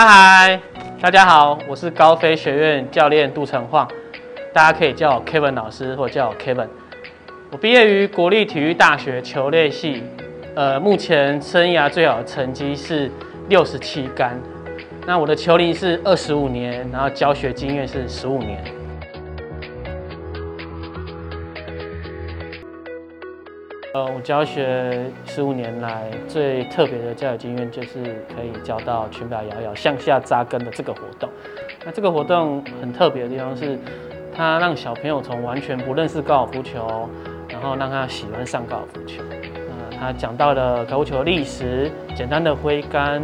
嗨嗨，大家好，我是高飞学院教练杜成晃，大家可以叫我 Kevin 老师或叫我 Kevin。我毕业于国立体育大学球类系，呃，目前生涯最好的成绩是六十七杆。那我的球龄是二十五年，然后教学经验是十五年。我教学十五年来最特别的教育经验，就是可以教到裙摆摇摇向下扎根的这个活动。那这个活动很特别的地方是，它让小朋友从完全不认识高尔夫球，然后让他喜欢上高尔夫球。那他讲到了高尔夫球历史，简单的挥杆，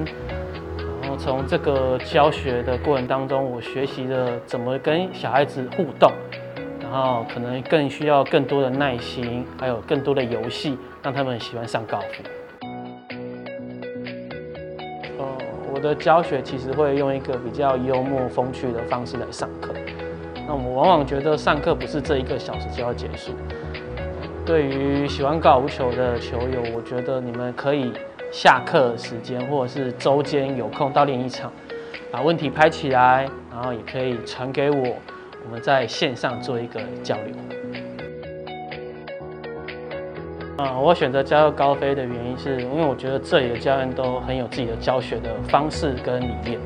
然后从这个教学的过程当中，我学习了怎么跟小孩子互动。然后可能更需要更多的耐心，还有更多的游戏，让他们喜欢上高尔夫。呃，我的教学其实会用一个比较幽默风趣的方式来上课。那我们往往觉得上课不是这一个小时就要结束。对于喜欢高尔夫球的球友，我觉得你们可以下课时间或者是周间有空到练一场，把问题拍起来，然后也可以传给我。我们在线上做一个交流。啊，我选择加入高飞的原因是因为我觉得这里的教练都很有自己的教学的方式跟理念。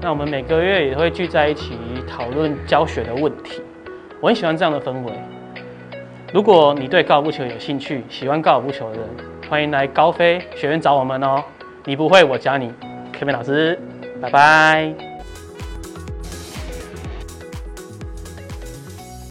那我们每个月也会聚在一起讨论教学的问题，我很喜欢这样的氛围。如果你对高尔夫球有兴趣，喜欢高尔夫球的人，欢迎来高飞学院找我们哦。你不会，我教你。Kevin 老师，拜拜。